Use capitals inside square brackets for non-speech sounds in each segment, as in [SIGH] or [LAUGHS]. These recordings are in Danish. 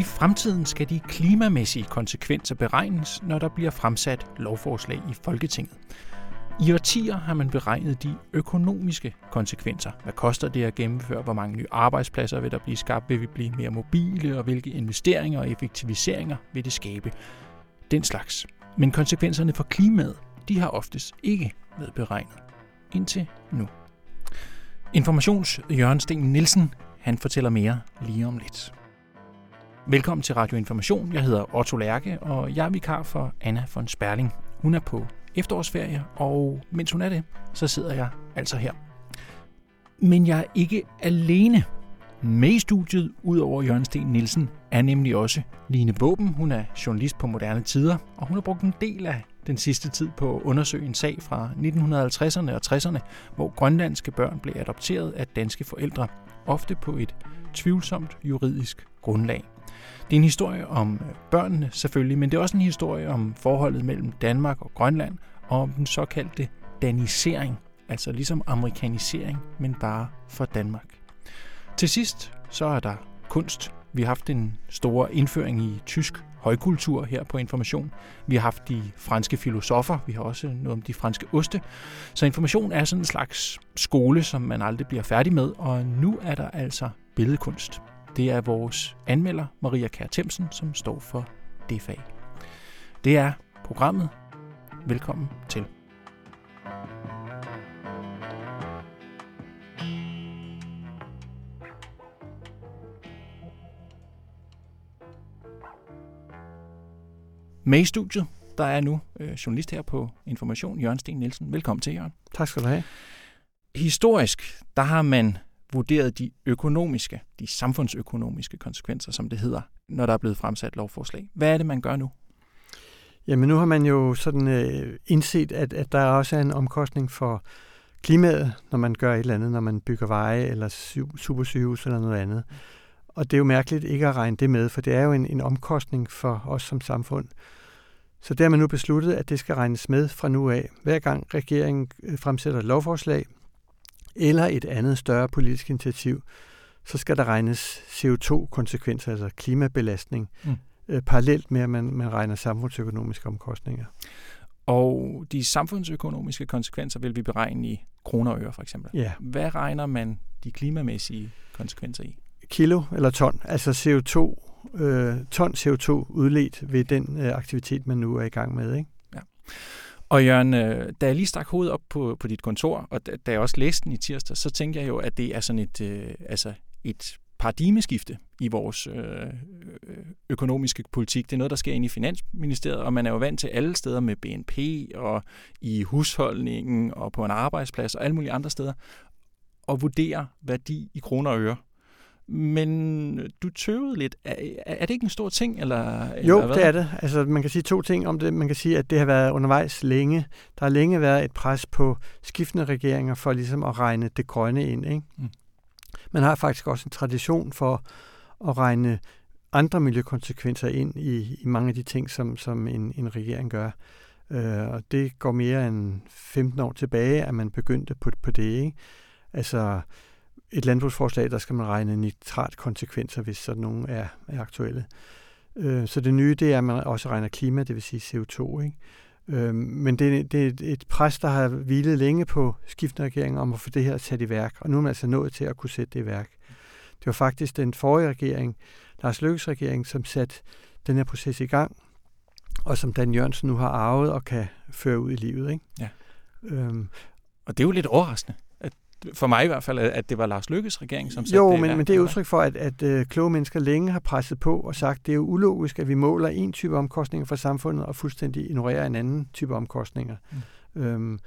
I fremtiden skal de klimamæssige konsekvenser beregnes, når der bliver fremsat lovforslag i Folketinget. I årtier har man beregnet de økonomiske konsekvenser. Hvad koster det at gennemføre? Hvor mange nye arbejdspladser vil der blive skabt? Vil vi blive mere mobile? Og hvilke investeringer og effektiviseringer vil det skabe? Den slags. Men konsekvenserne for klimaet, de har oftest ikke været beregnet. Indtil nu. Informations Jørgen Sten Nielsen, han fortæller mere lige om lidt. Velkommen til Radio Information. Jeg hedder Otto Lærke, og jeg er vikar for Anna von Sperling. Hun er på efterårsferie, og mens hun er det, så sidder jeg altså her. Men jeg er ikke alene. Med i studiet, udover Jørgen Sten Nielsen, er nemlig også Line Våben. Hun er journalist på Moderne Tider, og hun har brugt en del af den sidste tid på at undersøge en sag fra 1950'erne og 60'erne, hvor grønlandske børn blev adopteret af danske forældre, ofte på et tvivlsomt juridisk grundlag. Det er en historie om børnene selvfølgelig, men det er også en historie om forholdet mellem Danmark og Grønland og om den såkaldte danisering, altså ligesom amerikanisering, men bare for Danmark. Til sidst så er der kunst. Vi har haft en stor indføring i tysk højkultur her på Information. Vi har haft de franske filosofer, vi har også noget om de franske oste. Så Information er sådan en slags skole, som man aldrig bliver færdig med, og nu er der altså billedkunst. Det er vores anmelder, Maria Kær Themsen, som står for det fag. Det er programmet. Velkommen til. Med i studiet, der er nu øh, journalist her på Information, Jørgen Sten Nielsen. Velkommen til, Jørgen. Tak skal du have. Historisk, der har man vurderet de økonomiske, de samfundsøkonomiske konsekvenser, som det hedder, når der er blevet fremsat lovforslag. Hvad er det, man gør nu? Jamen nu har man jo sådan øh, indset, at, at der også er en omkostning for klimaet, når man gør et eller andet, når man bygger veje eller supersygehus eller noget andet. Og det er jo mærkeligt ikke at regne det med, for det er jo en, en omkostning for os som samfund. Så der har man nu besluttet, at det skal regnes med fra nu af. Hver gang regeringen øh, fremsætter et lovforslag, eller et andet større politisk initiativ, så skal der regnes CO2-konsekvenser, altså klimabelastning, mm. øh, parallelt med, at man, man regner samfundsøkonomiske omkostninger. Og de samfundsøkonomiske konsekvenser vil vi beregne i kroner og øre, for eksempel. Ja. Hvad regner man de klimamæssige konsekvenser i? Kilo eller ton, altså CO2, øh, ton CO2 udledt ved den øh, aktivitet, man nu er i gang med. Ikke? Ja. Og Jørgen, øh, da jeg lige stak hovedet op på, på dit kontor, og da, da jeg også læste den i tirsdag, så tænkte jeg jo, at det er sådan et, øh, altså et paradigmeskifte i vores øh, øh økonomiske politik. Det er noget, der sker ind i Finansministeriet, og man er jo vant til alle steder med BNP og i husholdningen og på en arbejdsplads og alle mulige andre steder, og vurdere værdi i kroner og øre. Men du tøvede lidt. Er, er det ikke en stor ting? Eller, jo, eller hvad? det er det. Altså, man kan sige to ting om det. Man kan sige, at det har været undervejs længe. Der har længe været et pres på skiftende regeringer for ligesom at regne det grønne ind. Ikke? Mm. Man har faktisk også en tradition for at regne andre miljøkonsekvenser ind i, i mange af de ting, som, som en, en regering gør. Øh, og det går mere end 15 år tilbage, at man begyndte på, på det. Ikke? Altså, et landbrugsforslag, der skal man regne nitratkonsekvenser, hvis sådan nogle er, er aktuelle. Øh, så det nye, det er, at man også regner klima, det vil sige CO2. Ikke? Øh, men det, det er et pres, der har hvilet længe på skiftende regeringer om at få det her sat i værk, og nu er man altså nået til at kunne sætte det i værk. Det var faktisk den forrige regering, Lars Løkkes regering, som satte den her proces i gang, og som Dan Jørgensen nu har arvet og kan føre ud i livet. Ikke? Ja. Øhm, og det er jo lidt overraskende for mig i hvert fald, at det var Lars Lykkes regering, som satte jo, det men, men det er udtryk for, at, at uh, kloge mennesker længe har presset på og sagt, det er jo ulogisk, at vi måler en type omkostninger for samfundet og fuldstændig ignorerer en anden type omkostninger. Mm. Øhm,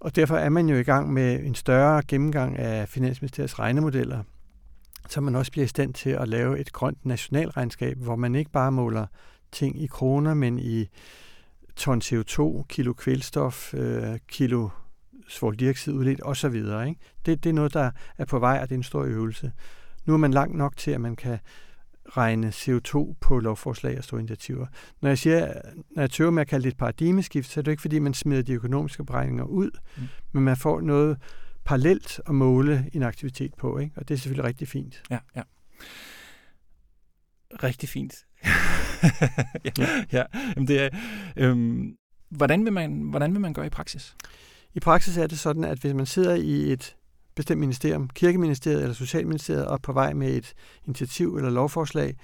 og derfor er man jo i gang med en større gennemgang af Finansministeriets regnemodeller, så man også bliver i stand til at lave et grønt nationalregnskab, hvor man ikke bare måler ting i kroner, men i ton CO2, kilo kvælstof, øh, kilo svovldioxid udledt osv. Ikke? Det, det er noget, der er på vej, og det er en stor øvelse. Nu er man langt nok til, at man kan regne CO2 på lovforslag og store initiativer. Når jeg siger, når jeg tøver med at kalde det et paradigmeskift, så er det ikke, fordi man smider de økonomiske beregninger ud, mm. men man får noget parallelt at måle en aktivitet på, ikke? og det er selvfølgelig rigtig fint. Ja, ja. rigtig fint. [LAUGHS] ja, ja. Jamen, det er, øhm, hvordan, vil man, hvordan vil man gøre i praksis? I praksis er det sådan, at hvis man sidder i et bestemt ministerium, kirkeministeriet eller socialministeriet, og på vej med et initiativ eller lovforslag,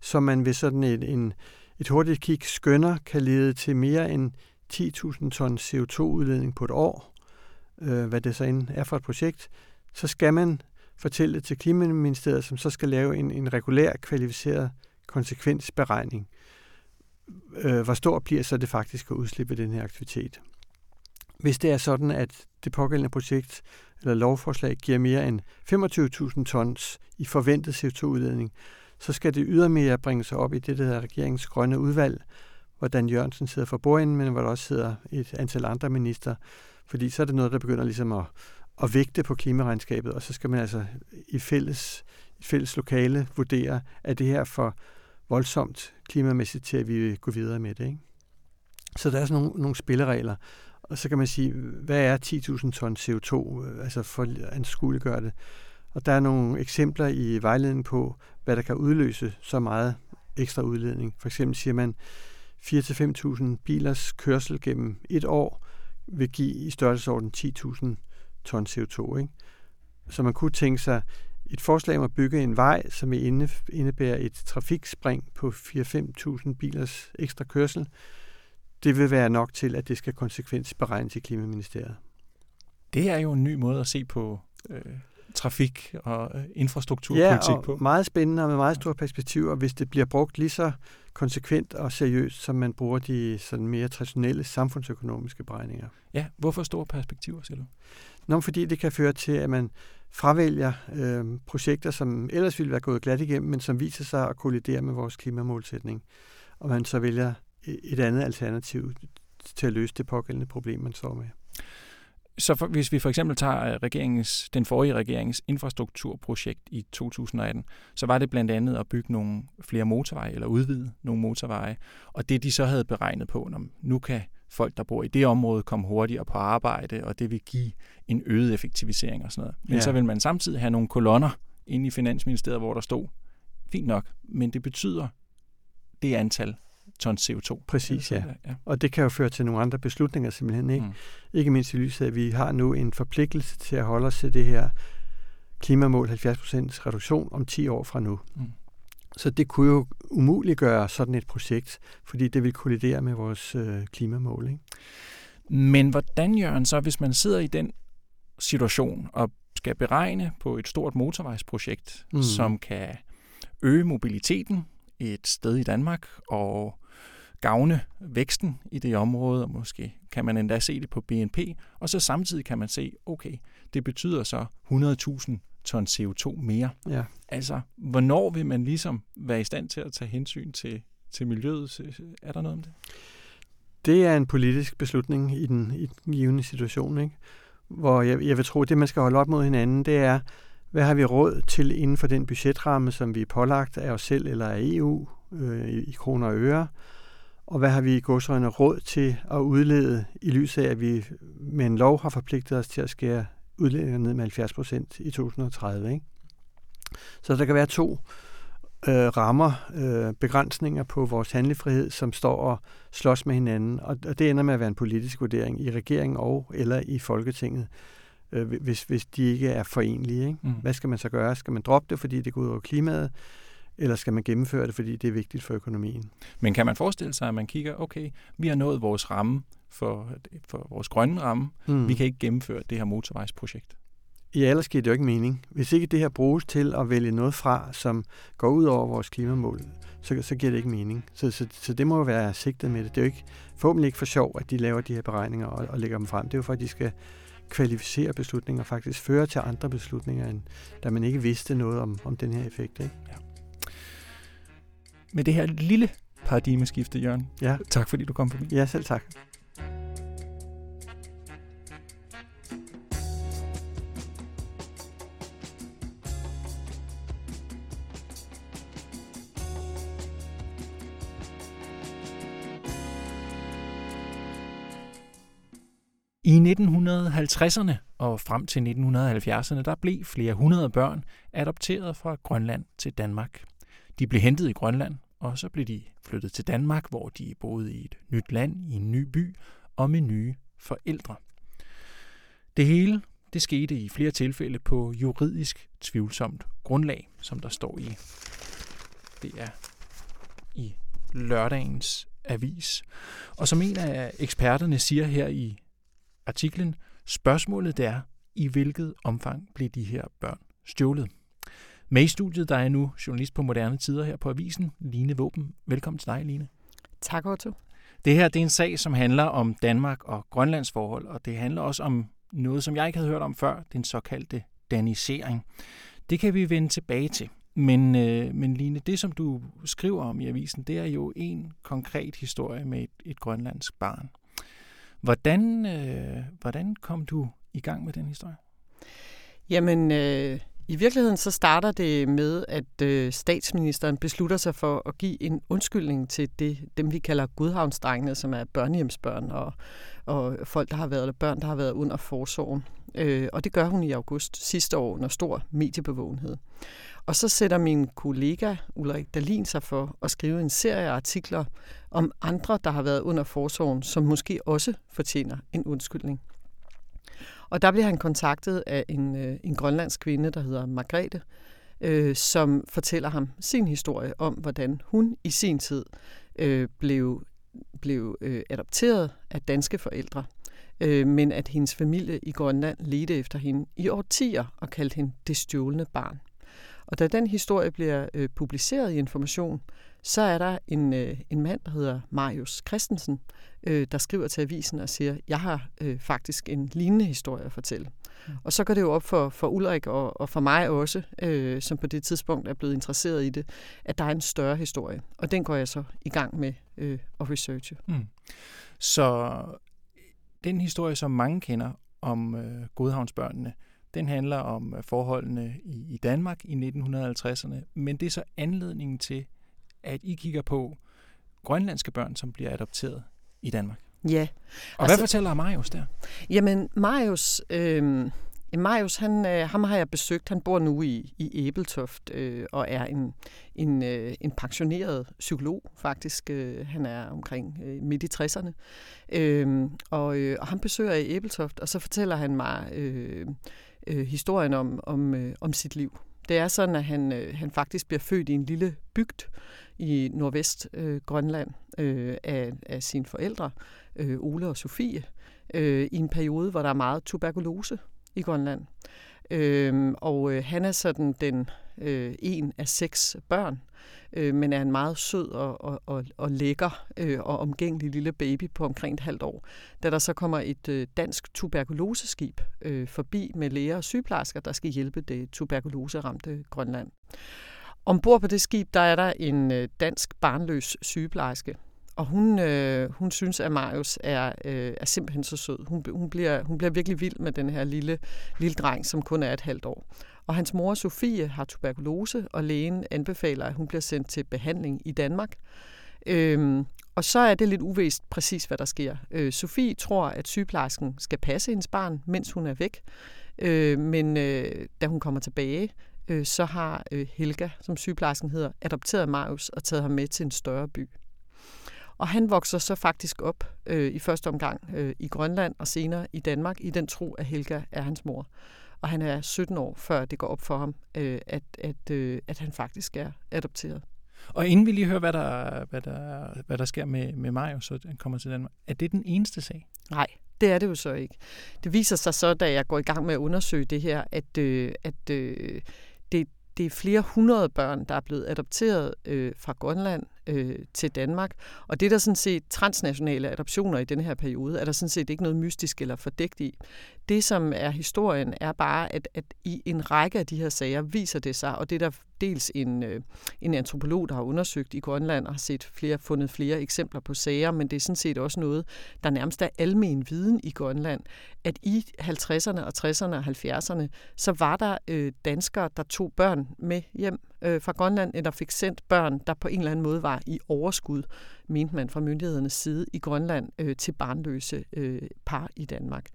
som man ved sådan et, en, et hurtigt kig skønner kan lede til mere end 10.000 ton CO2-udledning på et år, øh, hvad det så end er for et projekt, så skal man fortælle det til Klimaministeriet, som så skal lave en, en regulær, kvalificeret konsekvensberegning. Øh, hvor stor bliver så det faktiske udslip af den her aktivitet? Hvis det er sådan, at det pågældende projekt eller lovforslag giver mere end 25.000 tons i forventet CO2-udledning, så skal det ydermere bringes op i det, der hedder regeringens grønne udvalg, hvor Dan Jørgensen sidder for bordenden, men hvor der også sidder et antal andre minister. Fordi så er det noget, der begynder ligesom at, at vægte på klimaregnskabet, og så skal man altså i fælles, i fælles lokale vurdere, at det her for voldsomt klimamæssigt til, at vi vil gå videre med det. Ikke? Så der er sådan nogle, nogle spilleregler. Og så kan man sige, hvad er 10.000 ton CO2, altså for at skulle gøre det. Og der er nogle eksempler i vejledningen på, hvad der kan udløse så meget ekstra udledning. For eksempel siger man, 4-5.000 bilers kørsel gennem et år vil give i størrelsesorden 10.000 ton CO2. Ikke? Så man kunne tænke sig et forslag om at bygge en vej, som indebærer et trafikspring på 4-5.000 bilers ekstra kørsel. Det vil være nok til, at det skal konsekvensberegnes i Klimaministeriet. Det er jo en ny måde at se på øh, trafik og øh, infrastrukturpolitik ja, og på. meget spændende og med meget store perspektiver, hvis det bliver brugt lige så konsekvent og seriøst, som man bruger de sådan mere traditionelle samfundsøkonomiske beregninger. Ja, hvorfor store perspektiver, siger du? Nå, fordi det kan føre til, at man fravælger øh, projekter, som ellers ville være gået glat igennem, men som viser sig at kollidere med vores klimamålsætning. Og man så vælger et andet alternativ til at løse det pågældende problem, man står med. Så for, hvis vi for eksempel tager øh, regeringens, den forrige regerings infrastrukturprojekt i 2018, så var det blandt andet at bygge nogle flere motorveje, eller udvide nogle motorveje. Og det de så havde beregnet på, når nu kan folk, der bor i det område, komme hurtigere på arbejde, og det vil give en øget effektivisering og sådan noget. Men ja. så vil man samtidig have nogle kolonner inde i Finansministeriet, hvor der stod, fint nok, men det betyder det antal ton CO2. Præcis, ja. ja. Og det kan jo føre til nogle andre beslutninger simpelthen. Ikke, mm. ikke mindst i lyset af, at vi har nu en forpligtelse til at holde os til det her klimamål 70% reduktion om 10 år fra nu. Mm. Så det kunne jo umuliggøre sådan et projekt, fordi det vil kollidere med vores øh, klimamål. Ikke? Men hvordan, Jørgen, så hvis man sidder i den situation og skal beregne på et stort motorvejsprojekt, mm. som kan øge mobiliteten et sted i Danmark og gavne væksten i det område, og måske kan man endda se det på BNP, og så samtidig kan man se, okay, det betyder så 100.000 ton CO2 mere. Ja. Altså, hvornår vil man ligesom være i stand til at tage hensyn til, til miljøet? Er der noget om det? Det er en politisk beslutning i den, i den givende situation, ikke? hvor jeg, jeg vil tro, at det, man skal holde op mod hinanden, det er, hvad har vi råd til inden for den budgetramme, som vi er pålagt af os selv eller af EU øh, i, kroner og øre? Og hvad har vi i godsøjne råd til at udlede i lyset af, at vi med en lov har forpligtet os til at skære udledninger ned med 70 procent i 2030? Ikke? Så der kan være to øh, rammer, øh, begrænsninger på vores handlefrihed, som står og slås med hinanden. Og, og det ender med at være en politisk vurdering i regeringen og eller i Folketinget øh, hvis, hvis de ikke er forenlige. Ikke? Mm. Hvad skal man så gøre? Skal man droppe det, fordi det går ud over klimaet? Eller skal man gennemføre det, fordi det er vigtigt for økonomien? Men kan man forestille sig, at man kigger, okay, vi har nået vores ramme for, for vores grønne ramme. Mm. Vi kan ikke gennemføre det her motorvejsprojekt. Ja, ellers giver det jo ikke mening. Hvis ikke det her bruges til at vælge noget fra, som går ud over vores klimamål, så, så giver det ikke mening. Så, så, så det må jo være sigtet med det. Det er jo ikke, forhåbentlig ikke for sjov, at de laver de her beregninger og, og lægger dem frem. Det er jo for, at de skal kvalificere beslutninger og faktisk føre til andre beslutninger, end da man ikke vidste noget om, om den her effekt. Ikke? Ja. Med det her lille paradigmeskifte, Jørgen. Ja. Tak fordi du kom forbi. Ja, selv tak. I 1950'erne og frem til 1970'erne, der blev flere hundrede børn adopteret fra Grønland til Danmark. De blev hentet i Grønland, og så blev de flyttet til Danmark, hvor de boede i et nyt land, i en ny by og med nye forældre. Det hele det skete i flere tilfælde på juridisk tvivlsomt grundlag, som der står i. Det er i lørdagens avis. Og som en af eksperterne siger her i artiklen, spørgsmålet er, i hvilket omfang blev de her børn stjålet? Med i studiet, der er nu journalist på Moderne Tider her på Avisen, Line Våben. Velkommen til dig, Line. Tak, Otto. Det her det er en sag, som handler om Danmark og Grønlands forhold, og det handler også om noget, som jeg ikke havde hørt om før, den såkaldte danisering. Det kan vi vende tilbage til. Men, øh, men Line, det som du skriver om i avisen, det er jo en konkret historie med et, et grønlandsk barn. Hvordan, øh, hvordan kom du i gang med den historie? Jamen, øh, i virkeligheden så starter det med, at øh, statsministeren beslutter sig for at give en undskyldning til det, dem, vi kalder gudhavnsdrengene, som er børnehjemsbørn og, og folk, der har været, eller børn, der har været under forsorgen. Øh, og det gør hun i august sidste år under stor mediebevågenhed. Og så sætter min kollega Ulrik Dalin sig for at skrive en serie artikler om andre, der har været under forsorgen, som måske også fortjener en undskyldning. Og der bliver han kontaktet af en, øh, en grønlandsk kvinde, der hedder Margrethe, øh, som fortæller ham sin historie om, hvordan hun i sin tid øh, blev, blev øh, adopteret af danske forældre, øh, men at hendes familie i Grønland ledte efter hende i årtier og kaldte hende det stjålne barn. Og da den historie bliver øh, publiceret i Information, så er der en, øh, en mand, der hedder Marius Christensen, øh, der skriver til avisen og siger, jeg har øh, faktisk en lignende historie at fortælle. Mm. Og så går det jo op for, for Ulrik og, og for mig også, øh, som på det tidspunkt er blevet interesseret i det, at der er en større historie. Og den går jeg så i gang med øh, at researche. Mm. Så den historie, som mange kender om øh, Godhavnsbørnene, den handler om øh, forholdene i, i Danmark i 1950'erne, men det er så anledningen til, at I kigger på grønlandske børn, som bliver adopteret i Danmark. Ja. Og altså, hvad fortæller Marius der? Jamen, Marius, øh, Marius han, øh, ham har jeg besøgt. Han bor nu i, i Æbeltoft øh, og er en, en, øh, en pensioneret psykolog, faktisk. Øh, han er omkring øh, midt i 60'erne. Øh, og, øh, og han besøger i Æbeltoft, og så fortæller han mig øh, øh, historien om, om, øh, om sit liv. Det er sådan, at han, øh, han faktisk bliver født i en lille bygd i nordvest øh, Grønland øh, af, af sine forældre, øh, Ole og Sofie, øh, i en periode, hvor der er meget tuberkulose i Grønland. Øh, og øh, han er sådan den øh, en af seks børn, øh, men er en meget sød og, og, og, og lækker øh, og omgængelig lille baby på omkring et halvt år. Da der så kommer et øh, dansk tuberkuloseskib øh, forbi med læger og sygeplejersker, der skal hjælpe det tuberkuloseramte Grønland. Ombord på det skib, der er der en øh, dansk barnløs sygeplejerske, og hun, øh, hun synes, at Marius er, øh, er simpelthen så sød. Hun, hun, bliver, hun bliver virkelig vild med den her lille, lille dreng, som kun er et halvt år. Og hans mor, Sofie, har tuberkulose, og lægen anbefaler, at hun bliver sendt til behandling i Danmark. Øhm, og så er det lidt uvist præcis, hvad der sker. Øh, Sofie tror, at sygeplejersken skal passe hendes barn, mens hun er væk. Øh, men øh, da hun kommer tilbage, øh, så har øh, Helga, som sygeplejersken hedder, adopteret Marius og taget ham med til en større by. Og han vokser så faktisk op øh, i første omgang øh, i Grønland og senere i Danmark i den tro, at Helga er hans mor. Og han er 17 år, før det går op for ham, øh, at, at, øh, at han faktisk er adopteret. Og inden vi lige hører, hvad der, hvad der, hvad der sker med, med Marius, så den kommer til Danmark, er det den eneste sag? Nej, det er det jo så ikke. Det viser sig så, da jeg går i gang med at undersøge det her, at, øh, at øh, det, er flere hundrede børn, der er blevet adopteret øh, fra Grønland øh, til Danmark. Og det er der sådan set transnationale adoptioner i den her periode, er der sådan set ikke noget mystisk eller fordækt i. Det, som er historien, er bare, at, at i en række af de her sager viser det sig, og det er der dels en, øh, en antropolog, der har undersøgt i Grønland og har set flere, fundet flere eksempler på sager, men det er sådan set også noget, der nærmest er almen viden i Grønland, at i 50'erne og 60'erne og 70'erne, så var der øh, danskere, der tog børn med hjem øh, fra Grønland, eller fik sendt børn, der på en eller anden måde var i overskud mente man fra myndighedernes side i Grønland øh, til barnløse øh, par i Danmark.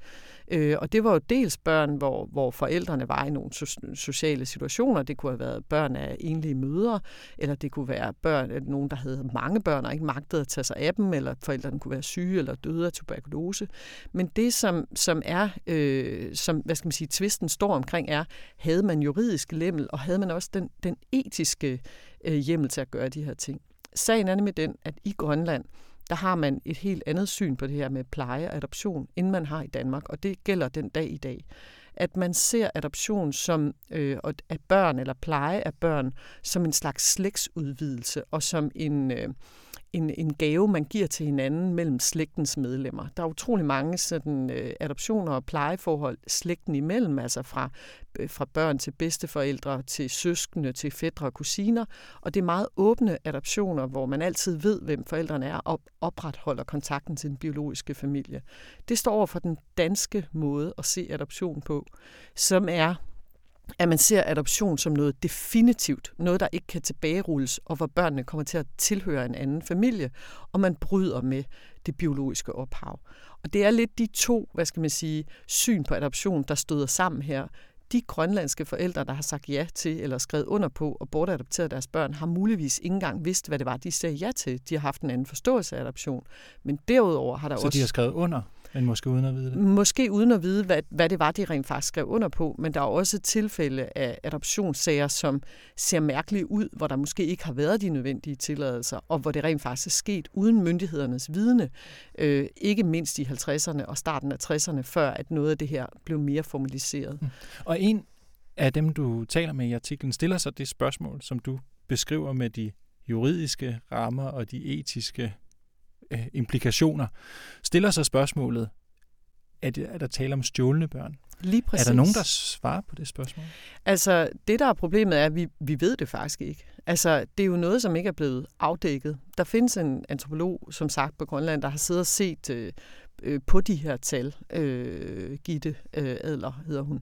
Øh, og det var jo dels børn, hvor, hvor forældrene var i nogle so- sociale situationer. Det kunne have været børn af enlige mødre, eller det kunne være børn af nogen, der havde mange børn og ikke magtede at tage sig af dem, eller forældrene kunne være syge eller døde af tuberkulose. Men det, som, som er, øh, som, hvad skal man sige, tvisten står omkring, er, havde man juridisk lemmel, og havde man også den, den etiske øh, hjemmel til at gøre de her ting. Sagen er nemlig den, at i Grønland, der har man et helt andet syn på det her med pleje og adoption, end man har i Danmark, og det gælder den dag i dag. At man ser adoption som øh, af børn eller pleje af børn som en slags slægtsudvidelse og som en, øh, en, en gave, man giver til hinanden mellem slægtens medlemmer. Der er utrolig mange sådan, øh, adoptioner og plejeforhold slægten imellem, altså fra, øh, fra børn til bedsteforældre, til søskende, til fædre og kusiner. Og det er meget åbne adoptioner, hvor man altid ved, hvem forældrene er, og opretholder kontakten til den biologiske familie. Det står over for den danske måde at se adoption på, som er at man ser adoption som noget definitivt, noget der ikke kan tilbagerulles, og hvor børnene kommer til at tilhøre en anden familie, og man bryder med det biologiske ophav. Og det er lidt de to, hvad skal man sige, syn på adoption, der støder sammen her. De grønlandske forældre, der har sagt ja til eller skrevet under på og bortadopteret deres børn, har muligvis ikke engang vidst, hvad det var, de sagde ja til. De har haft en anden forståelse af adoption. Men derudover har der Så også... Så de har skrevet under? Men måske uden at vide det? Måske uden at vide, hvad, hvad det var, de rent faktisk skrev under på. Men der er også tilfælde af adoptionssager, som ser mærkelige ud, hvor der måske ikke har været de nødvendige tilladelser, og hvor det rent faktisk er sket uden myndighedernes vidne. Øh, ikke mindst i 50'erne og starten af 60'erne, før at noget af det her blev mere formaliseret. Mm. Og en af dem, du taler med i artiklen, stiller sig det spørgsmål, som du beskriver med de juridiske rammer og de etiske øh, implikationer, stiller sig spørgsmålet, er, det, er der tale om stjålne børn? Lige præcis. Er der nogen, der svarer på det spørgsmål? Altså, det der er problemet er, at vi, vi ved det faktisk ikke. Altså, det er jo noget, som ikke er blevet afdækket. Der findes en antropolog, som sagt, på Grønland, der har siddet og set øh, øh, på de her tal. Øh, Gitte øh, Adler hedder hun.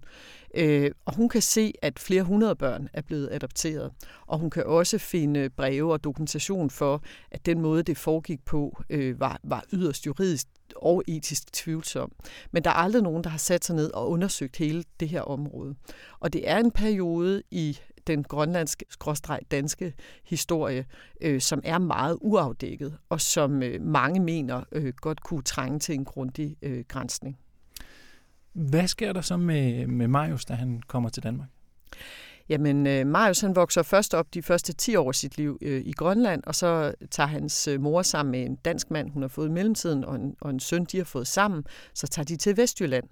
Øh, og hun kan se, at flere hundrede børn er blevet adopteret. Og hun kan også finde breve og dokumentation for, at den måde, det foregik på, øh, var, var yderst juridisk og etisk tvivlsom. Men der er aldrig nogen, der har sat sig ned og undersøgt hele det her område. Og det er en periode i den grønlandske, skråstreg danske historie, øh, som er meget uafdækket, og som øh, mange mener øh, godt kunne trænge til en grundig øh, grænsning. Hvad sker der så med, med Marius, da han kommer til Danmark? Jamen, øh, Marius han vokser først op de første 10 år af sit liv øh, i Grønland, og så tager hans øh, mor sammen med en dansk mand, hun har fået i mellemtiden, og en, og en søn, de har fået sammen. Så tager de til Vestjylland,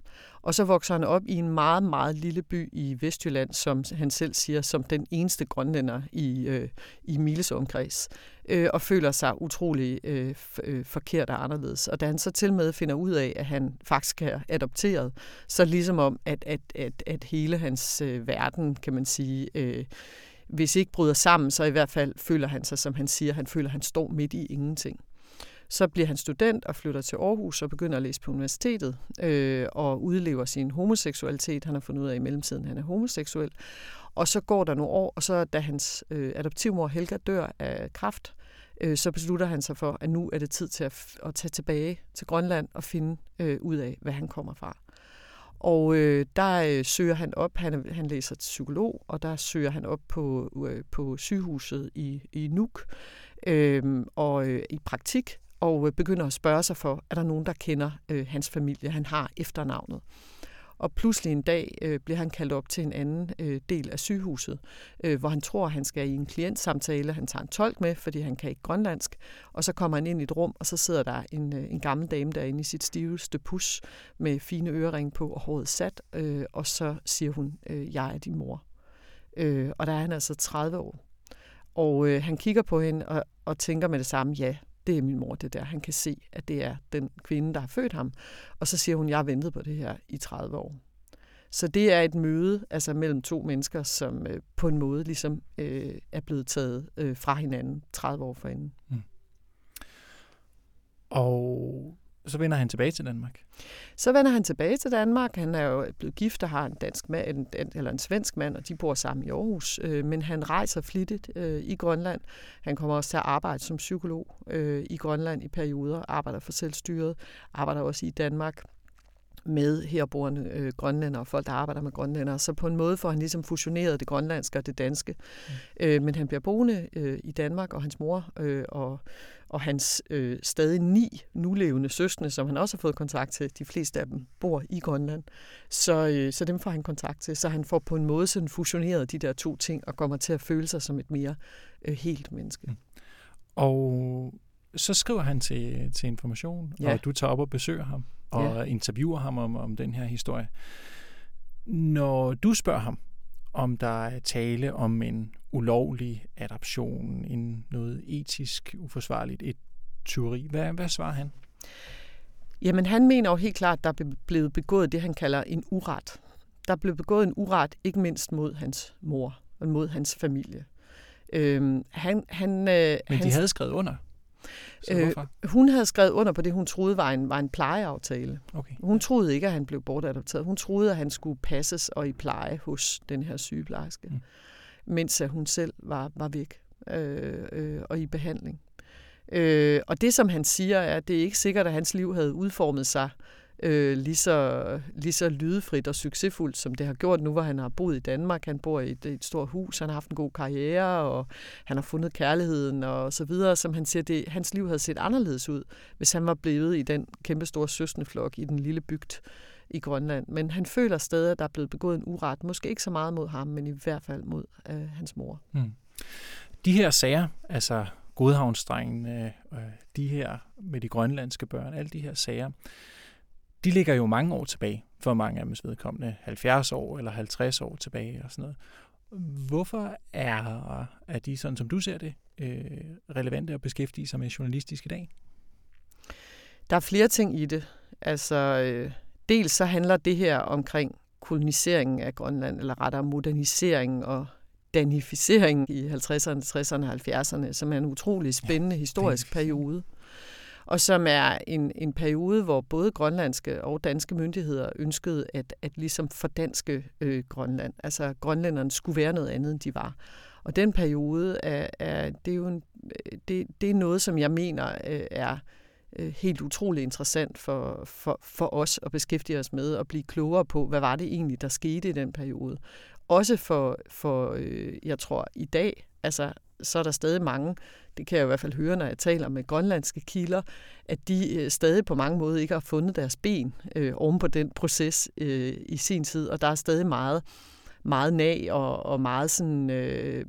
og så vokser han op i en meget, meget lille by i Vestjylland, som han selv siger, som den eneste grønlænder i, øh, i Miles omkreds, øh, og føler sig utrolig øh, øh, forkert og anderledes. Og da han så til med finder ud af, at han faktisk er adopteret, så ligesom om, at, at, at, at hele hans øh, verden, kan man sige, øh, hvis ikke bryder sammen, så i hvert fald føler han sig, som han siger, han føler, han står midt i ingenting. Så bliver han student og flytter til Aarhus og begynder at læse på universitetet øh, og udlever sin homoseksualitet. Han har fundet ud af i mellemtiden, at han er homoseksuel. Og så går der nogle år, og så da hans øh, adoptivmor Helga dør af kræft, øh, så beslutter han sig for, at nu er det tid til at, at tage tilbage til Grønland og finde øh, ud af, hvad han kommer fra. Og øh, der øh, søger han op, han, han læser til psykolog, og der søger han op på, øh, på sygehuset i, i Nuuk øh, og øh, i praktik, og øh, begynder at spørge sig for, er der nogen, der kender øh, hans familie, han har efternavnet. Og pludselig en dag øh, bliver han kaldt op til en anden øh, del af sygehuset, øh, hvor han tror, at han skal i en klientsamtale. Han tager en tolk med, fordi han kan ikke grønlandsk. Og så kommer han ind i et rum, og så sidder der en, øh, en gammel dame derinde i sit stiveste pus med fine øreringe på og håret sat. Øh, og så siger hun, øh, jeg er din mor. Øh, og der er han altså 30 år. Og øh, han kigger på hende og, og tænker med det samme, ja, det er min mor, det der. Han kan se, at det er den kvinde, der har født ham. Og så siger hun, jeg har ventet på det her i 30 år. Så det er et møde altså mellem to mennesker, som øh, på en måde ligesom øh, er blevet taget øh, fra hinanden 30 år forinden. Mm. Og så vender han tilbage til Danmark. Så vender han tilbage til Danmark. Han er jo blevet gift og har en dansk mand, en, eller en svensk mand, og de bor sammen i Aarhus. Øh, men han rejser flittigt øh, i Grønland. Han kommer også til at arbejde som psykolog øh, i Grønland i perioder, arbejder for selvstyret, arbejder også i Danmark med herboende øh, grønlænder og folk, der arbejder med grønlændere. Så på en måde får han ligesom fusioneret det grønlandske og det danske. Mm. Øh, men han bliver boende øh, i Danmark, og hans mor øh, og, og hans øh, stadig ni nulevende søstre, som han også har fået kontakt til, de fleste af dem bor i Grønland. Så, øh, så dem får han kontakt til. Så han får på en måde sådan fusioneret de der to ting og kommer til at føle sig som et mere øh, helt menneske. Mm. Og så skriver han til, til information, ja. og du tager op og besøger ham og ja. interviewer ham om, om den her historie. Når du spørger ham, om der er tale om en ulovlig adoption, en noget etisk uforsvarligt, et tyveri, hvad, hvad svarer han? Jamen, han mener jo helt klart, at der er blevet begået det, han kalder en uret. Der er blevet begået en uret, ikke mindst mod hans mor og mod hans familie. Øhm, han, han, øh, Men de han, havde skrevet under? Øh, hun havde skrevet under på det, hun troede var en, var en plejeaftale. Okay. Hun troede ikke, at han blev bortadopteret. Hun troede, at han skulle passes og i pleje hos den her sygeplejerske, mm. mens at hun selv var, var væk øh, øh, og i behandling. Øh, og det, som han siger, er, at det er ikke sikkert, at hans liv havde udformet sig øh, lige, så, lige så lydefrit og succesfuldt, som det har gjort nu, hvor han har boet i Danmark. Han bor i et, et stort hus, han har haft en god karriere, og han har fundet kærligheden og så videre. Som han siger, det, hans liv havde set anderledes ud, hvis han var blevet i den kæmpe store søsneflok i den lille bygd i Grønland. Men han føler stadig, at der er blevet begået en uret. Måske ikke så meget mod ham, men i hvert fald mod øh, hans mor. Mm. De her sager, altså Godhavnsdrengen, øh, de her med de grønlandske børn, alle de her sager, de ligger jo mange år tilbage, for mange af dem vedkommende 70 år eller 50 år tilbage og sådan noget. Hvorfor er, er de, sådan som du ser det, øh, relevante at beskæftige sig med journalistisk i dag? Der er flere ting i det. Altså, øh, dels så handler det her omkring koloniseringen af Grønland, eller rettere moderniseringen og danificeringen i 50'erne, 60'erne og 70'erne, som er en utrolig spændende ja, historisk periode og som er en, en periode, hvor både grønlandske og danske myndigheder ønskede at, at ligesom fordanske øh, Grønland. Altså grønlænderne skulle være noget andet, end de var. Og den periode er, er det er jo en, det, det er noget, som jeg mener øh, er øh, helt utrolig interessant for, for, for os at beskæftige os med og blive klogere på, hvad var det egentlig, der skete i den periode. Også for, for øh, jeg tror, i dag, altså så er der stadig mange, det kan jeg i hvert fald høre, når jeg taler med grønlandske kilder, at de øh, stadig på mange måder ikke har fundet deres ben øh, oven på den proces øh, i sin tid, og der er stadig meget, meget nag og, og meget sådan... Øh,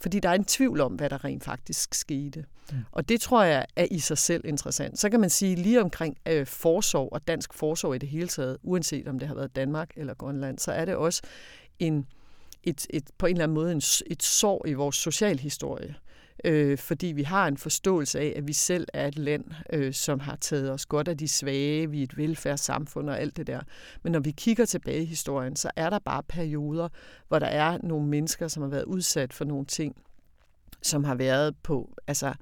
fordi der er en tvivl om, hvad der rent faktisk skete. Mm. Og det tror jeg er i sig selv interessant. Så kan man sige lige omkring øh, forsorg og dansk forsorg i det hele taget, uanset om det har været Danmark eller Grønland, så er det også en, et, et, på en eller anden måde en, et sår i vores socialhistorie øh, fordi vi har en forståelse af, at vi selv er et land, øh, som har taget os godt af de svage, vi er et velfærdssamfund og alt det der. Men når vi kigger tilbage i historien, så er der bare perioder, hvor der er nogle mennesker, som har været udsat for nogle ting, som har været på altså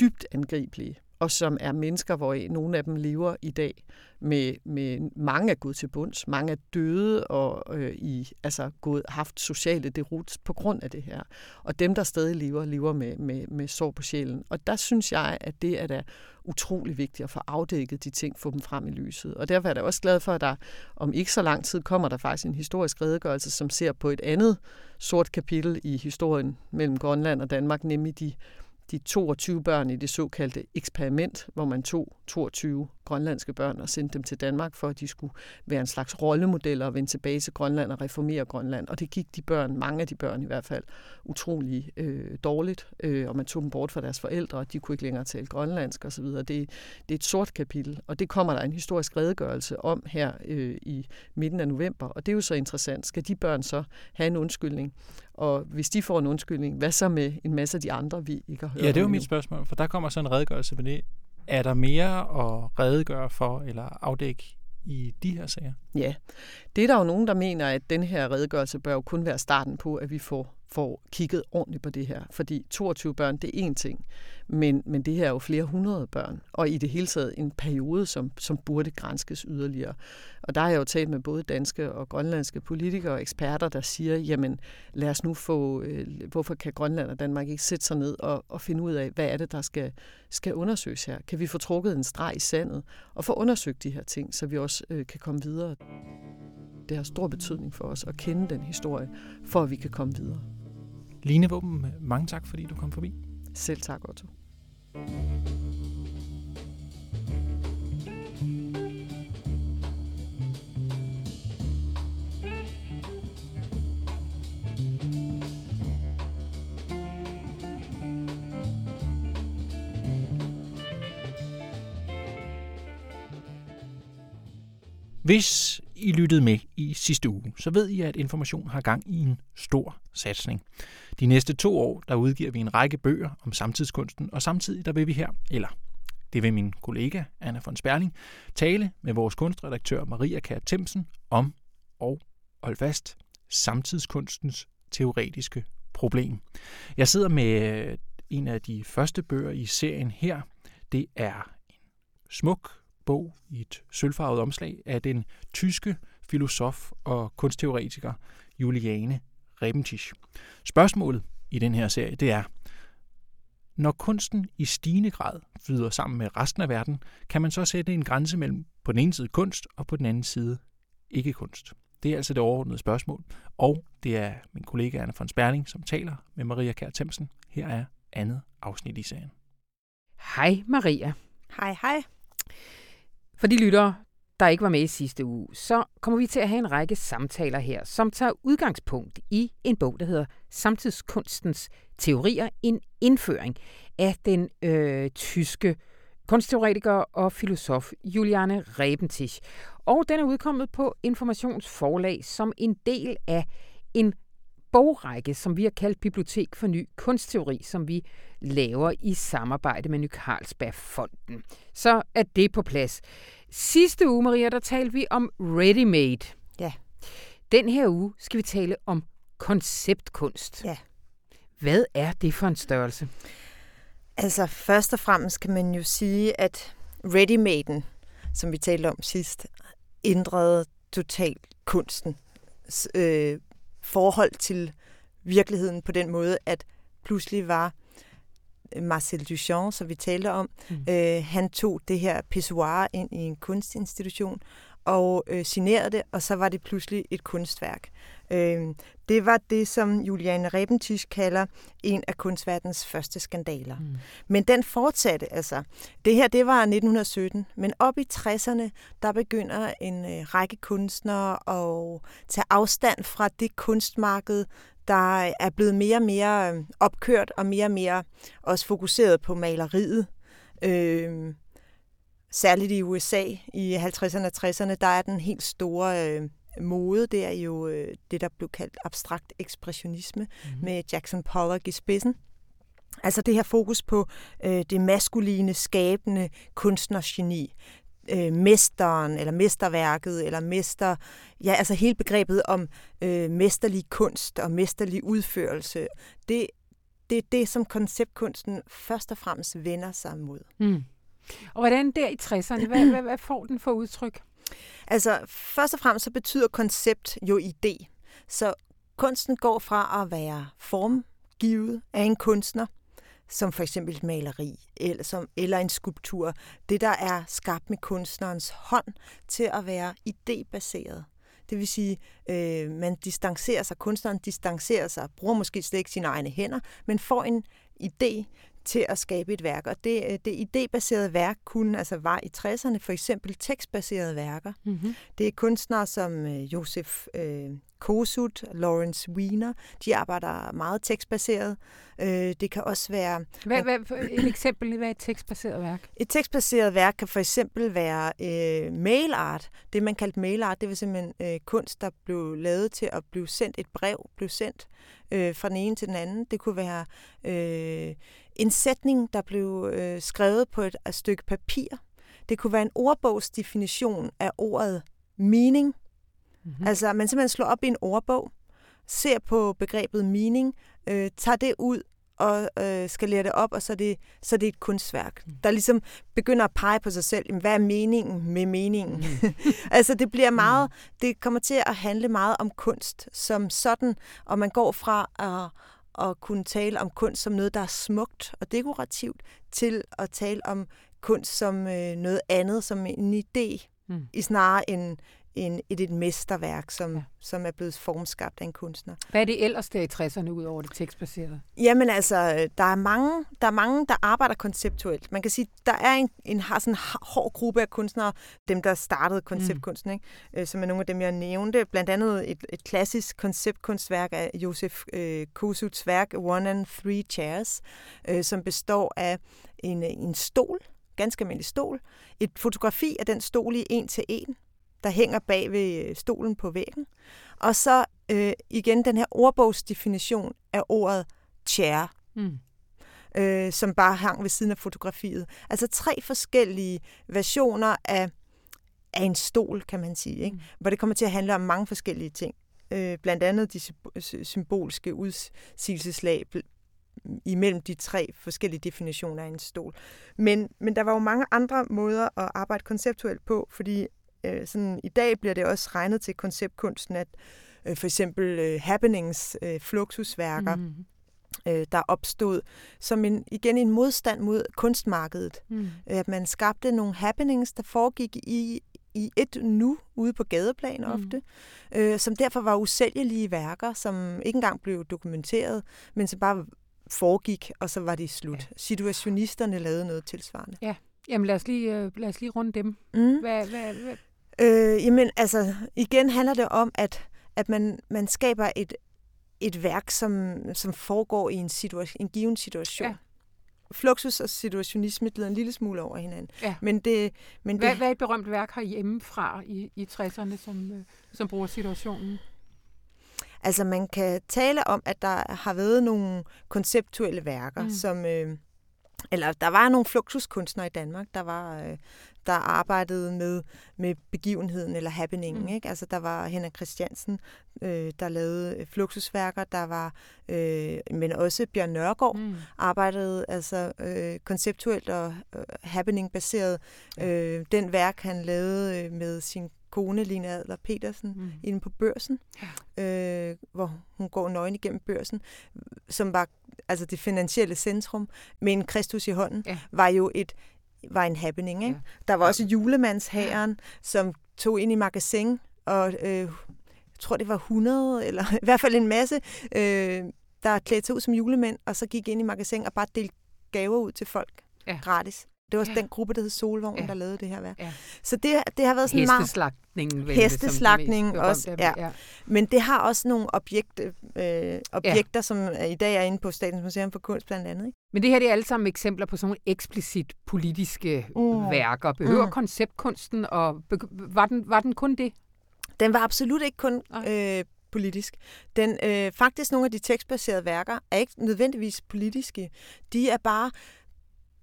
dybt angribelige og som er mennesker, hvor nogle af dem lever i dag med, med mange er gået til bunds, mange er døde og øh, i altså gået, haft sociale derut på grund af det her. Og dem, der stadig lever, lever med, med, med sår på sjælen. Og der synes jeg, at det er da utrolig vigtigt at få afdækket de ting, få dem frem i lyset. Og derfor er jeg også glad for, at der om ikke så lang tid kommer der faktisk en historisk redegørelse, som ser på et andet sort kapitel i historien mellem Grønland og Danmark, nemlig de de 22 børn i det såkaldte eksperiment, hvor man tog 22 grønlandske børn og sendte dem til Danmark, for at de skulle være en slags rollemodeller og vende tilbage til Grønland og reformere Grønland. Og det gik de børn, mange af de børn i hvert fald, utrolig øh, dårligt, øh, og man tog dem bort fra deres forældre, og de kunne ikke længere tale grønlandsk osv. Det, det er et sort kapitel, og det kommer der en historisk redegørelse om her øh, i midten af november, og det er jo så interessant. Skal de børn så have en undskyldning? Og hvis de får en undskyldning, hvad så med en masse af de andre, vi ikke har hørt Ja, det er jo mit spørgsmål, for der kommer så en redegørelse på det. Er der mere at redegøre for eller afdække i de her sager? Ja, det er der jo nogen, der mener, at den her redegørelse bør jo kun være starten på, at vi får får kigget ordentligt på det her. Fordi 22 børn, det er én ting, men, men det her er jo flere hundrede børn, og i det hele taget en periode, som, som burde grænskes yderligere. Og der har jeg jo talt med både danske og grønlandske politikere og eksperter, der siger, jamen lad os nu få, øh, hvorfor kan Grønland og Danmark ikke sætte sig ned og, og finde ud af, hvad er det, der skal, skal undersøges her? Kan vi få trukket en streg i sandet og få undersøgt de her ting, så vi også øh, kan komme videre? Det har stor betydning for os at kende den historie, for at vi kan komme videre. Line Våben, mange tak, fordi du kom forbi. Selv tak, Otto. Hvis i lyttede med i sidste uge, så ved I, at Information har gang i en stor satsning. De næste to år, der udgiver vi en række bøger om samtidskunsten, og samtidig der vil vi her, eller det vil min kollega Anna von Sperling, tale med vores kunstredaktør Maria Kær Temsen om, og hold fast, samtidskunstens teoretiske problem. Jeg sidder med øh, en af de første bøger i serien her. Det er en smuk bog i et sølvfarvet omslag af den tyske filosof og kunstteoretiker Juliane Rebentisch. Spørgsmålet i den her serie, det er, når kunsten i stigende grad flyder sammen med resten af verden, kan man så sætte en grænse mellem på den ene side kunst og på den anden side ikke kunst. Det er altså det overordnede spørgsmål, og det er min kollega Anna von Sperling, som taler med Maria Kær Temsen. Her er andet afsnit i serien. Hej Maria. Hej hej. For de lyttere, der ikke var med i sidste uge, så kommer vi til at have en række samtaler her, som tager udgangspunkt i en bog, der hedder Samtidskunstens teorier, en indføring af den øh, tyske kunstteoretiker og filosof Juliane Rebentisch. Og den er udkommet på Informationsforlag som en del af en bogrække, som vi har kaldt Bibliotek for Ny Kunstteori, som vi laver i samarbejde med Ny Carlsbergfonden. Så er det på plads. Sidste uge, Maria, der talte vi om ready-made. Ja. Den her uge skal vi tale om konceptkunst. Ja. Hvad er det for en størrelse? Altså, først og fremmest kan man jo sige, at ready-maden, som vi talte om sidst, ændrede totalt kunsten øh, forhold til virkeligheden på den måde, at pludselig var Marcel Duchamp, som vi talte om, mm. øh, han tog det her pissoir ind i en kunstinstitution og øh, signerede det, og så var det pludselig et kunstværk. Øh, det var det, som Juliane Rebentisch kalder en af kunstverdens første skandaler. Mm. Men den fortsatte altså. Det her, det var 1917, men op i 60'erne, der begynder en øh, række kunstnere at tage afstand fra det kunstmarked, der er blevet mere og mere øh, opkørt og mere og mere også fokuseret på maleriet. Øh, særligt i USA i 50'erne og 60'erne, der er den helt store øh, mode, det er jo øh, det, der blev kaldt abstrakt ekspressionisme mm-hmm. med Jackson Pollock i spidsen. Altså det her fokus på øh, det maskuline, skabende kunstnergeni øh, mesteren, eller mesterværket, eller mester... Ja, altså hele begrebet om øh, mesterlig kunst og mesterlig udførelse. Det, det er det, som konceptkunsten først og fremmest vender sig mod. Mm. Og hvordan der i 60'erne, hvad, hvad, hvad får den for udtryk? Altså, først og fremmest så betyder koncept jo idé. Så kunsten går fra at være formgivet af en kunstner, som for eksempel et maleri eller, som, eller en skulptur. Det, der er skabt med kunstnerens hånd til at være idébaseret. Det vil sige, øh, man distancerer sig, kunstneren distancerer sig, bruger måske slet ikke sine egne hænder, men får en idé til at skabe et værk. Og det, øh, det idébaserede værk kunne altså var i 60'erne for eksempel tekstbaserede værker. Mm-hmm. Det er kunstnere som øh, Josef øh, Kosut, Lawrence Wiener. De arbejder meget tekstbaseret. Øh, det kan også være... Hvad, hvad, et eksempel, hvad er et tekstbaseret værk? Et tekstbaseret værk kan for eksempel være øh, mail art. Det, man kaldte mail art, det var simpelthen øh, kunst, der blev lavet til at blive sendt. Et brev blev sendt øh, fra den ene til den anden. Det kunne være øh, en sætning, der blev øh, skrevet på et, et stykke papir. Det kunne være en ordbogsdefinition af ordet meaning. Mm-hmm. Altså, man simpelthen slår op i en ordbog, ser på begrebet meaning, øh, tager det ud og øh, skalerer det op, og så er det, så er det et kunstværk, mm. der ligesom begynder at pege på sig selv. Hvad er meningen med meningen? Mm. [LAUGHS] altså, det bliver meget, mm. det kommer til at handle meget om kunst som sådan, og man går fra at at kunne tale om kunst som noget, der er smukt og dekorativt, til at tale om kunst som øh, noget andet, som en idé, mm. i snarere en, en, et, et mesterværk, som, ja. som er blevet formskabt af en kunstner. Hvad er det ellers der i 60'erne, ud over det tekstbaserede? Jamen altså, der er mange, der, er mange, der arbejder konceptuelt. Man kan sige, der er en, en har sådan en hård gruppe af kunstnere, dem der startede konceptkunsten, mm. ikke? Øh, som er nogle af dem, jeg nævnte. Blandt andet et, et klassisk konceptkunstværk af Josef øh, Kosuts værk, One and Three Chairs, øh, som består af en, en stol, ganske almindelig stol, et fotografi af den stol i en til en, der hænger bag ved øh, stolen på væggen. Og så øh, igen den her ordbogsdefinition af ordet chair, mm. øh, som bare hang ved siden af fotografiet. Altså tre forskellige versioner af, af en stol, kan man sige, ikke? Mm. hvor det kommer til at handle om mange forskellige ting. Øh, blandt andet de symbolske udsigelseslag imellem de tre forskellige definitioner af en stol. Men, men der var jo mange andre måder at arbejde konceptuelt på, fordi øh, sådan, i dag bliver det også regnet til konceptkunsten, at øh, for eksempel øh, happenings, øh, fluxusværker, mm. øh, der opstod som en, igen en modstand mod kunstmarkedet. Mm. At man skabte nogle happenings, der foregik i, i et nu ude på gadeplan mm. ofte, øh, som derfor var usælgelige værker, som ikke engang blev dokumenteret, men som bare foregik, og så var det slut. Ja. Situationisterne lavede noget tilsvarende. Ja, jamen lad os lige, øh, lad os lige runde dem. Mm. Hvad, hvad, hvad, Øh, jamen, altså, igen handler det om, at, at man, man skaber et, et værk, som, som foregår i en, situation, en given situation. Ja. Fluxus og situationisme glider en lille smule over hinanden. Ja. Men det, men hvad, det, hvad er et berømt værk her hjemmefra i, i 60'erne, som, øh, som bruger situationen? Altså man kan tale om, at der har været nogle konceptuelle værker, mm. som... Øh, eller der var nogle fluxuskunstnere i Danmark, der var øh, der arbejdede med, med begivenheden eller happeningen. Mm. Ikke? Altså der var Henrik Christiansen, øh, der lavede øh, fluxusværker, der var, øh, men også Bjørn Nørgaard mm. arbejdede altså øh, konceptuelt og øh, happening-baseret. Øh, den værk, han lavede øh, med sin kone, Lina Adler Petersen, mm. inde på børsen, ja. øh, hvor hun går nøgen igennem børsen, som var altså det finansielle centrum, med en Kristus i hånden, ja. var jo et var en happening. Ikke? Ja. Der var også julemandshæren, som tog ind i magasin, og øh, jeg tror, det var 100, eller [LAUGHS] i hvert fald en masse, øh, der klædte sig ud som julemænd, og så gik ind i magasin og bare delte gaver ud til folk ja. gratis. Det var også ja. den gruppe, der hed Solvogn, ja. der lavede det her værk. Ja. Så det, det har været sådan meget... Hesteslagningen. Hesteslagningen også, ja. ja. Men det har også nogle objekt, øh, objekter, ja. som i dag er inde på Statens Museum for Kunst blandt andet. Ikke? Men det her det er alle sammen eksempler på sådan nogle eksplicit politiske uh. værker. Behøver uh. konceptkunsten, og var den, var den kun det? Den var absolut ikke kun øh, politisk. Den, øh, faktisk nogle af de tekstbaserede værker er ikke nødvendigvis politiske. De er bare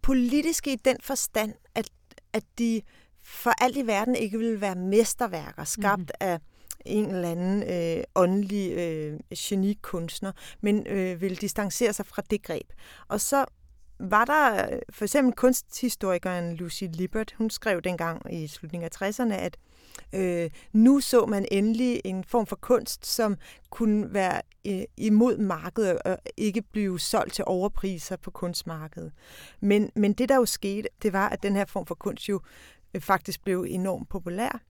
politiske i den forstand, at, at de for alt i verden ikke vil være mesterværker, skabt mm. af en eller anden øh, åndelig øh, genikunstner, men øh, vil distancere sig fra det greb. Og så var der øh, for eksempel kunsthistorikeren Lucy Lippert, hun skrev dengang i slutningen af 60'erne, at øh, nu så man endelig en form for kunst, som kunne være øh, imod markedet og ikke blive solgt til overpriser på kunstmarkedet. Men, men det, der jo skete, det var, at den her form for kunst jo øh, faktisk blev enormt populær.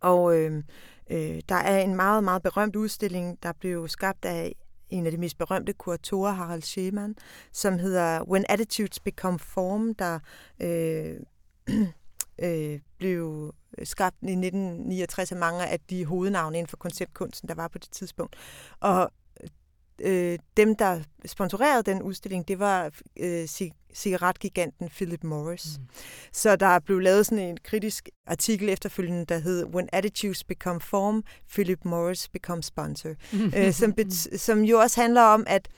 Og øh, øh, der er en meget, meget berømt udstilling, der blev skabt af en af de mest berømte kuratorer, Harald Schemann, som hedder When Attitudes Become Form, der øh, [CLEARS THROAT] øh, blev skabt i 1969 af mange af de hovednavne inden for konceptkunsten, der var på det tidspunkt. Og øh, dem, der sponsorerede den udstilling, det var øh, cigaretgiganten Philip Morris. Mm. Så der blev lavet sådan en kritisk artikel efterfølgende, der hed When Attitudes Become Form, Philip Morris Become Sponsor, [LAUGHS] øh, som, som jo også handler om, at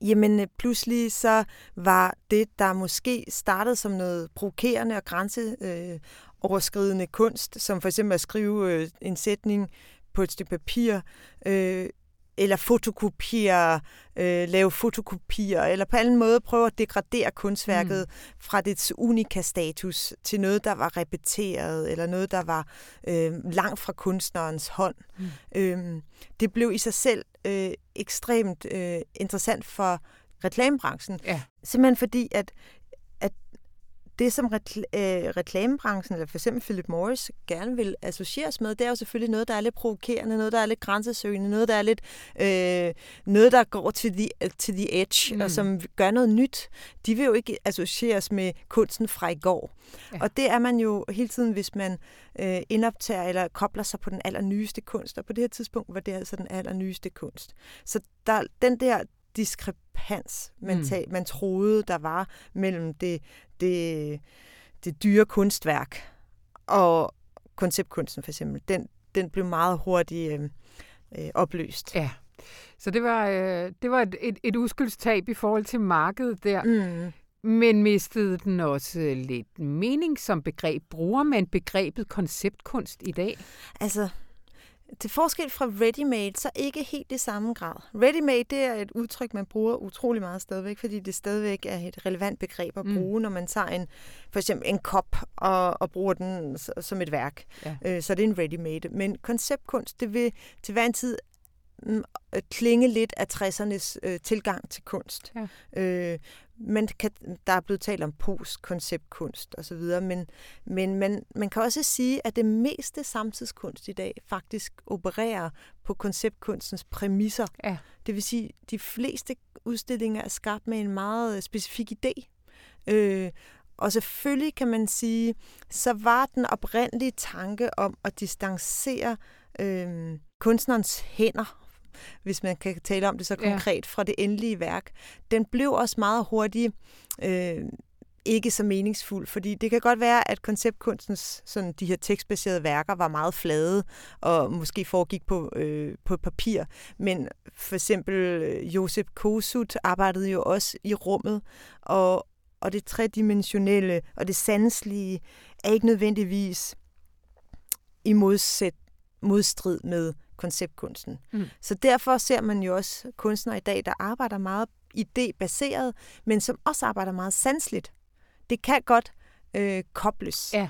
jamen øh, pludselig så var det, der måske startede som noget provokerende og grænse øh, grænseoverskridende kunst, som for eksempel at skrive øh, en sætning på et stykke papir, øh, eller fotokopiere, øh, lave fotokopier, eller på anden måde prøve at degradere kunstværket mm. fra dets unika-status til noget, der var repeteret, eller noget, der var øh, langt fra kunstnerens hånd. Mm. Øh, det blev i sig selv øh, ekstremt øh, interessant for reklamebranchen. Ja. Simpelthen fordi, at det, som rekl- øh, reklamebranchen, eller for eksempel Philip Morris, gerne vil associeres med, det er jo selvfølgelig noget, der er lidt provokerende, noget, der er lidt grænsesøgende, noget, der er lidt øh, noget, der går til the, til the edge, mm. og som gør noget nyt. De vil jo ikke associeres med kunsten fra i går. Ja. Og det er man jo hele tiden, hvis man øh, indoptager eller kobler sig på den allernyeste kunst, og på det her tidspunkt var det altså den allernyeste kunst. Så der, den der diskrepans, man, mm. tag, man troede, der var mellem det, det, det dyre kunstværk og konceptkunsten for eksempel. Den, den blev meget hurtigt øh, øh, opløst. Ja. Så det var, øh, det var et, et, et uskyldstab i forhold til markedet der. Mm. Men mistede den også lidt mening som begreb? Bruger man begrebet konceptkunst i dag? Altså, til forskel fra ready-made, så ikke helt i samme grad. Ready-made, det er et udtryk, man bruger utrolig meget stadigvæk, fordi det stadigvæk er et relevant begreb at mm. bruge, mm. når man tager en, for eksempel en kop og, og bruger den som et værk. Ja. Øh, så det er en ready-made. Men konceptkunst, det vil til hver en tid klinge lidt af 60'ernes øh, tilgang til kunst. Ja. Øh, man kan, der er blevet talt om post-konceptkunst osv., men, men man, man kan også sige, at det meste samtidskunst i dag faktisk opererer på konceptkunstens præmisser. Ja. Det vil sige, at de fleste udstillinger er skabt med en meget specifik idé. Øh, og selvfølgelig kan man sige, så var den oprindelige tanke om at distancere øh, kunstnerens hænder hvis man kan tale om det så konkret, ja. fra det endelige værk, den blev også meget hurtigt øh, ikke så meningsfuld, fordi det kan godt være, at konceptkunstens sådan de her tekstbaserede værker var meget flade og måske foregik på, øh, på papir, men for eksempel øh, Josef Kosut arbejdede jo også i rummet, og, og det tredimensionelle og det sanselige er ikke nødvendigvis i modsæt, modstrid med konceptkunsten. Mm. Så derfor ser man jo også kunstnere i dag, der arbejder meget idébaseret, men som også arbejder meget sansligt. Det kan godt øh, kobles. Ja.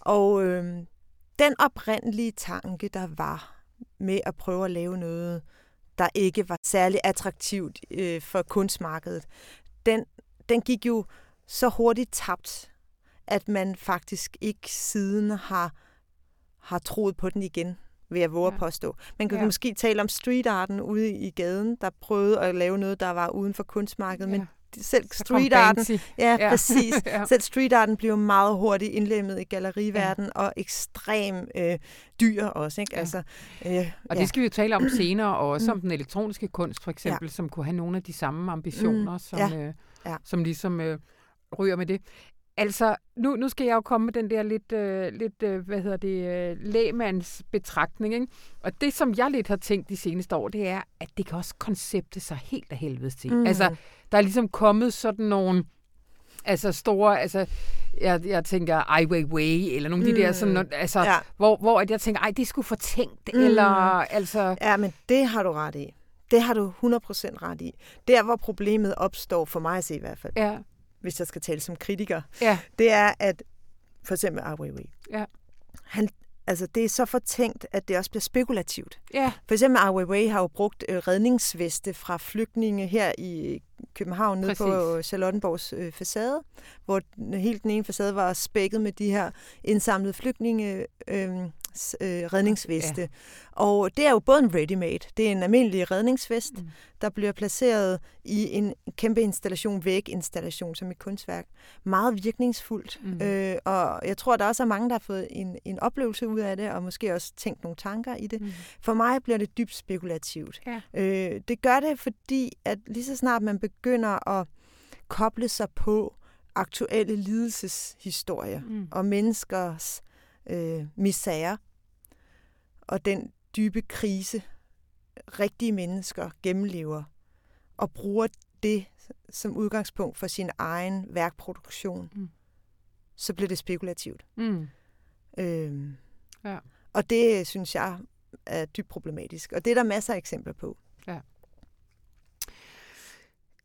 Og øh, den oprindelige tanke, der var med at prøve at lave noget, der ikke var særlig attraktivt øh, for kunstmarkedet, den, den gik jo så hurtigt tabt, at man faktisk ikke siden har, har troet på den igen vil jeg våge ja. at påstå. Man kan ja. måske tale om street arten ude i gaden, der prøvede at lave noget, der var uden for kunstmarkedet, ja. men selv street arten, ja, ja. præcis. [LAUGHS] ja. Selv street arten bliver meget hurtigt indlemmet i galleriverdenen ja. og ekstrem øh, dyr også, ikke? Ja. Altså, øh, og det skal vi jo tale om senere, og også om den elektroniske kunst for eksempel, ja. som kunne have nogle af de samme ambitioner, mm. som, ja. Øh, ja. som ligesom øh, ryger med det. Altså, nu, nu skal jeg jo komme med den der lidt, øh, lidt øh, hvad hedder det, øh, betragtning, ikke? Og det, som jeg lidt har tænkt de seneste år, det er, at det kan også koncepte sig helt af helvede til. Mm. Altså, der er ligesom kommet sådan nogle, altså store, altså, jeg, jeg tænker Ai Weiwei, eller nogle af mm. de der, sådan, altså, ja. hvor, hvor at jeg tænker, ej, det skulle fortænkt, mm. eller altså... Ja, men det har du ret i. Det har du 100% ret i. Der, hvor problemet opstår, for mig at se i hvert fald, ja hvis jeg skal tale som kritiker, ja. det er, at for eksempel Ai Weiwei, ja. han, altså det er så fortænkt, at det også bliver spekulativt. Ja. For eksempel Ai Weiwei har jo brugt øh, redningsveste fra flygtninge her i København, nede på Charlottenborgs øh, facade, hvor helt den ene facade var spækket med de her indsamlede flygtninge øh, øh, redningsveste. Ja. Og det er jo både en ready-made, det er en almindelig redningsvest, mm. der bliver placeret i en kæmpe installation, væginstallation som et kunstværk. Meget virkningsfuldt. Mm. Øh, og jeg tror, der også er mange, der har fået en, en oplevelse ud af det, og måske også tænkt nogle tanker i det. Mm. For mig bliver det dybt spekulativt. Ja. Øh, det gør det, fordi at lige så snart man begynder at koble sig på aktuelle lidelseshistorier mm. og menneskers øh, misære og den dybe krise, rigtige mennesker gennemlever, og bruger det som udgangspunkt for sin egen værkproduktion, mm. så bliver det spekulativt. Mm. Øh, Ja. Og det synes jeg er dybt problematisk. Og det er der masser af eksempler på.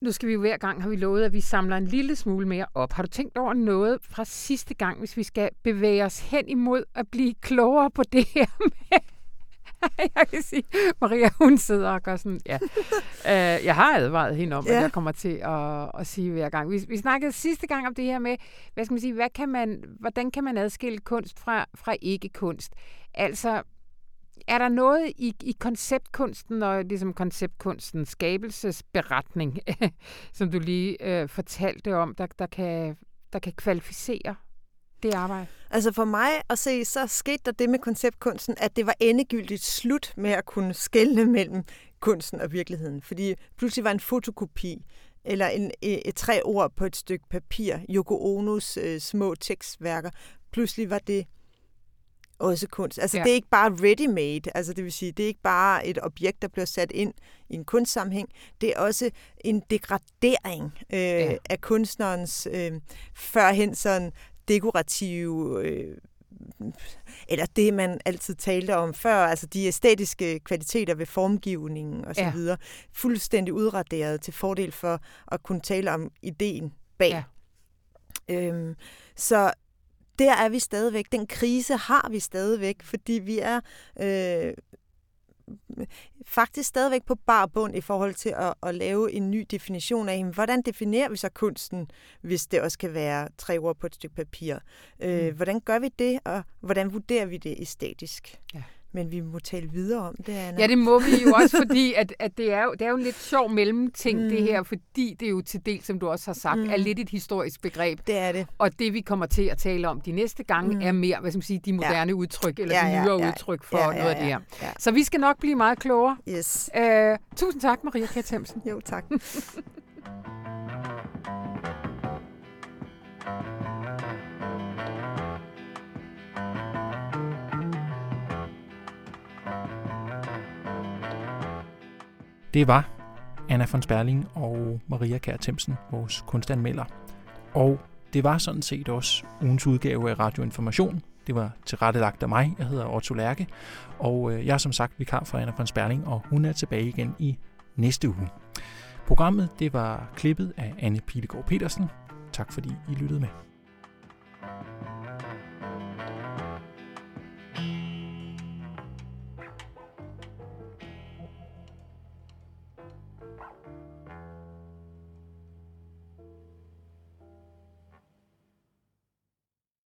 Nu skal vi jo hver gang, har vi lovet, at vi samler en lille smule mere op. Har du tænkt over noget fra sidste gang, hvis vi skal bevæge os hen imod at blive klogere på det her [LAUGHS] med... Jeg kan sige, Maria, hun sidder og gør sådan, ja. Uh, jeg har advaret hende om, ja. at jeg kommer til at, at sige hver gang. Vi, vi snakkede sidste gang om det her med, hvad skal man sige, hvad kan man, hvordan kan man adskille kunst fra, fra ikke-kunst? Altså, er der noget i, i konceptkunsten og ligesom konceptkunstens skabelsesberetning, [LAUGHS] som du lige øh, fortalte om, der, der, kan, der kan kvalificere det arbejde? Altså for mig at se, så skete der det med konceptkunsten, at det var endegyldigt slut med at kunne skelne mellem kunsten og virkeligheden. Fordi pludselig var en fotokopi eller en, et, et tre ord på et stykke papir, Yoko Onos øh, små tekstværker, pludselig var det også kunst. Altså Ja. det er ikke bare ready-made, altså det vil sige, det er ikke bare et objekt, der bliver sat ind i en kunstsammenhæng, det er også en degradering øh, Ja. af kunstnerens øh, førhen sådan dekorative øh, eller det, man altid talte om før, altså de æstetiske kvaliteter ved formgivningen osv., Ja. ja. fuldstændig udraderet til fordel for at kunne tale om ideen bag. Ja. Øhm, så der er vi stadigvæk. Den krise har vi stadigvæk, fordi vi er øh, faktisk stadigvæk på bar bund i forhold til at, at lave en ny definition af, jamen, hvordan definerer vi så kunsten, hvis det også kan være tre ord på et stykke papir. Øh, Mm. Hvordan gør vi det, og hvordan vurderer vi det æstetisk? Ja. Men vi må tale videre om det, Anna. Ja, det må vi jo også, fordi at, at det, er jo, det er jo en lidt sjov mellemting, mm. det her, fordi det er jo til del, som du også har sagt, mm. Er lidt et historisk begreb. det er det. Og det, vi kommer til at tale om de næste gange, mm. Er mere, hvad skal man sige, de moderne ja. udtryk, eller ja, Ja, de ja, nyere ja. udtryk for Ja, noget ja, af det her. Ja. Så vi skal nok blive meget klogere. Yes. Uh, tusind tak, Maria Kjær Jo, tak. [LAUGHS] Det var Anna von Sperling og Maria Kær Themsen, vores kunstanmelder. Og det var sådan set også ugens udgave af Radio Information. Det var tilrettelagt af mig. Jeg hedder Otto Lærke, og øh, jeg er som sagt vikar for Anna von Sperling, og hun er tilbage igen i næste uge. Programmet det var klippet af Anne Pilegaard Petersen. Tak fordi I lyttede med.